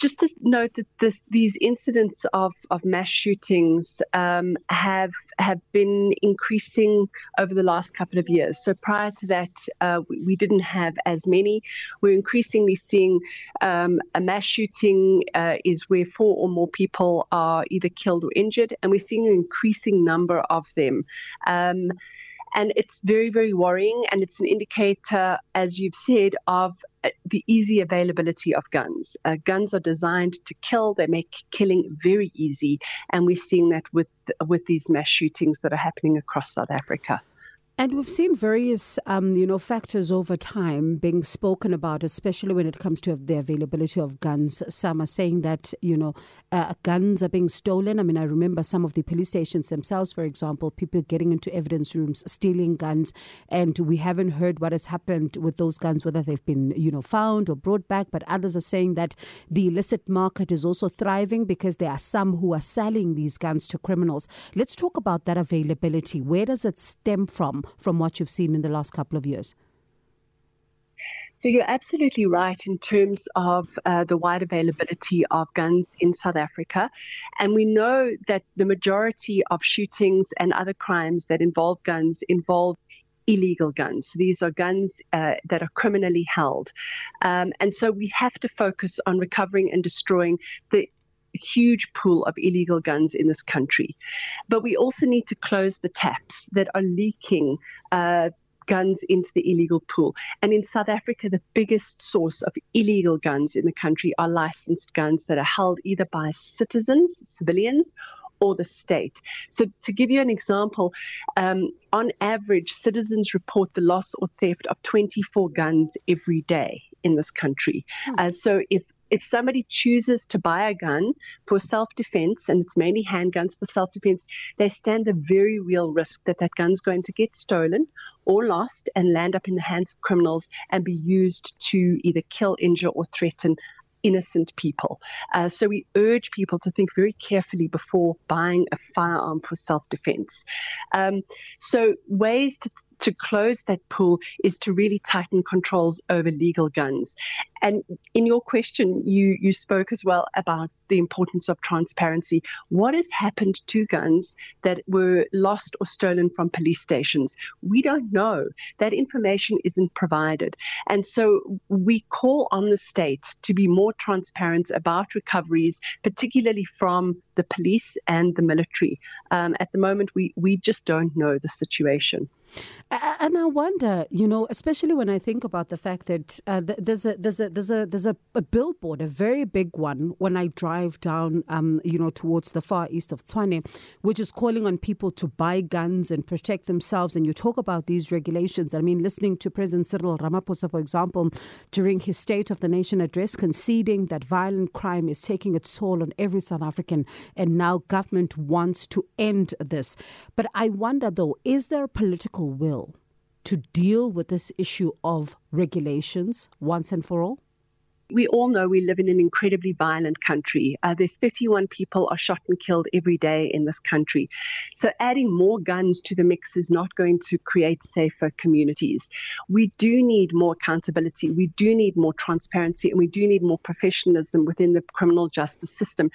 Just to note that this, these incidents of, of mass shootings um, have have been increasing over the last couple of years. So prior to that, uh, we, we, didn't have as many. We're increasingly seeing um, a mass shooting uh, is where four or more people are either killed or injured, and we're seeing an increasing number of them. Um, and it's very, very worrying. And it's an indicator, as you've said, of uh, the easy availability of guns. Uh, guns are designed to kill, they make killing very easy. And we're seeing that with, with these mass shootings that are happening across South Africa. And we've seen various, um, you know, factors over time being spoken about, especially when it comes to the availability of guns. Some are saying that, you know, uh, guns are being stolen. I mean, I remember some of the police stations themselves, for example, people getting into evidence rooms, stealing guns, and we haven't heard what has happened with those guns, whether they've been, you know, found or brought back. But others are saying that the illicit market is also thriving because there are some who are selling these guns to criminals. Let's talk about that availability. Where does it stem from? From what you've seen in the last couple of years? So you're absolutely right in terms of uh, the wide availability of guns in South Africa. And we know that the majority of shootings and other crimes that involve guns involve illegal guns. These are guns uh, that are criminally held. Um, and so we have to focus on recovering and destroying the huge pool of illegal guns in this country. But we also need to close the taps that are leaking. Uh, guns into the illegal pool. And in South Africa, the biggest source of illegal guns in the country are licensed guns that are held either by citizens, civilians, or the state. So, to give you an example, um, on average, citizens report the loss or theft of 24 guns every day in this country. Hmm. Uh, so, if if somebody chooses to buy a gun for self defense, and it's mainly handguns for self defense, they stand the very real risk that that gun's going to get stolen or lost and land up in the hands of criminals and be used to either kill, injure, or threaten innocent people. Uh, so we urge people to think very carefully before buying a firearm for self defense. Um, so, ways to to close that pool is to really tighten controls over legal guns. And in your question, you, you spoke as well about the importance of transparency. What has happened to guns that were lost or stolen from police stations? We don't know. That information isn't provided. And so we call on the state to be more transparent about recoveries, particularly from the police and the military. Um, at the moment, we, we just don't know the situation. And I wonder, you know, especially when I think about the fact that uh, there's a there's a there's a there's a, a, billboard, a very big one, when I drive down, um, you know, towards the far east of Tshwane, which is calling on people to buy guns and protect themselves. And you talk about these regulations. I mean, listening to President Cyril Ramaphosa, for example, during his State of the Nation address, conceding that violent crime is taking its toll on every South African, and now government wants to end this. But I wonder, though, is there a political will to deal with this issue of regulations once and for all? We all know we live in an incredibly violent country. Uh, there's 31 people are shot and killed every day in this country. So adding more guns to the mix is not going to create safer communities. We do need more accountability. We do need more transparency and we do need more professionalism within the criminal justice system.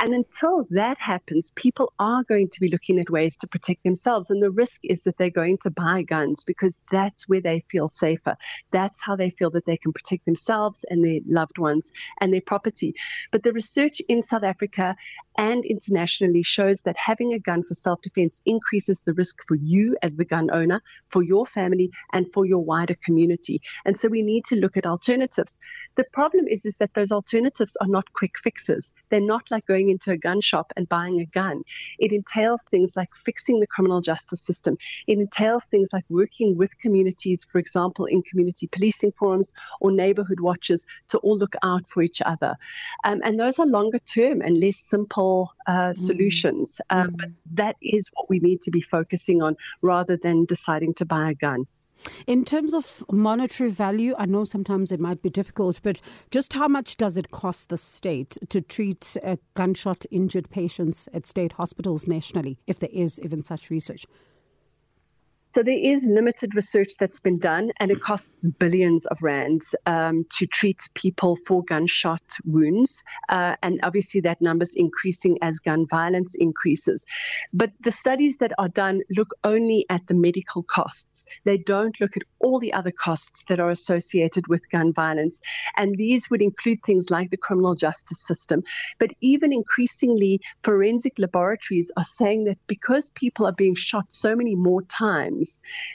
And until that happens, people are going to be looking at ways to protect themselves. And the risk is that they're going to buy guns because that's where they feel safer. That's how they feel that they can protect themselves and their loved ones and their property. But the research in South Africa and internationally shows that having a gun for self defense increases the risk for you as the gun owner, for your family, and for your wider community. And so we need to look at alternatives. The problem is, is that those alternatives are not quick fixes. They're not like going into a gun shop and buying a gun. It entails things like fixing the criminal justice system. It entails things like working with communities, for example, in community policing forums or neighborhood watches to all look out for each other. Um, and those are longer term and less simple uh, solutions. Uh, mm. But that is what we need to be focusing on rather than deciding to buy a gun. In terms of monetary value, I know sometimes it might be difficult, but just how much does it cost the state to treat uh, gunshot injured patients at state hospitals nationally, if there is even such research? So there is limited research that's been done, and it costs billions of rands um, to treat people for gunshot wounds. Uh, and obviously, that number is increasing as gun violence increases. But the studies that are done look only at the medical costs. They don't look at all the other costs that are associated with gun violence. And these would include things like the criminal justice system. But even increasingly, forensic laboratories are saying that because people are being shot so many more times,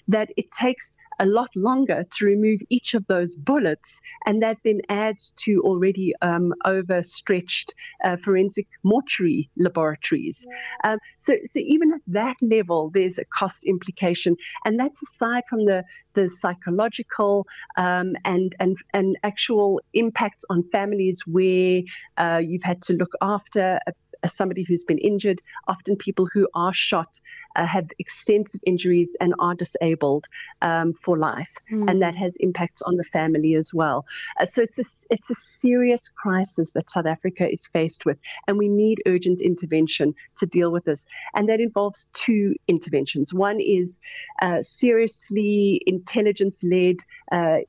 that it takes a lot longer to remove each of those bullets, and that then adds to already um, overstretched uh, forensic mortuary laboratories. Um, so, so even at that level, there's a cost implication, and that's aside from the the psychological um, and and and actual impacts on families where uh, you've had to look after a as somebody who's been injured. Often people who are shot uh, have extensive injuries and are disabled um, for life, mm. and that has impacts on the family as well. Uh, so it's a it's a serious crisis that South Africa is faced with, and we need urgent intervention to deal with this. And that involves two interventions. One is uh, seriously intelligence led uh,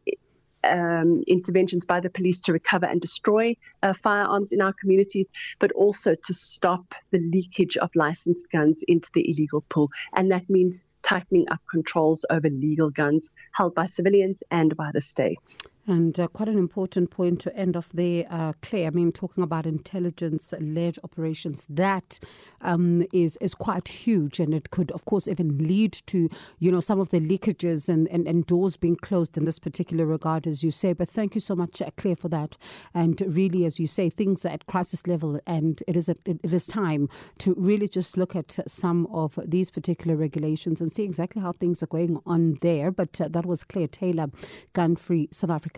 um, interventions by the police to recover and destroy uh, firearms in our communities, but also to stop the leakage of licensed guns into the illegal pool. And that means tightening up controls over legal guns held by civilians and by the state. And uh, quite an important point to end off there, uh, Claire. I mean, talking about intelligence-led operations, that um, is is quite huge, and it could, of course, even lead to you know some of the leakages and, and, and doors being closed in this particular regard, as you say. But thank you so much, uh, Claire, for that. And really, as you say, things are at crisis level, and it is a, it, it is time to really just look at some of these particular regulations and see exactly how things are going on there. But uh, that was Claire Taylor, Gun Free South Africa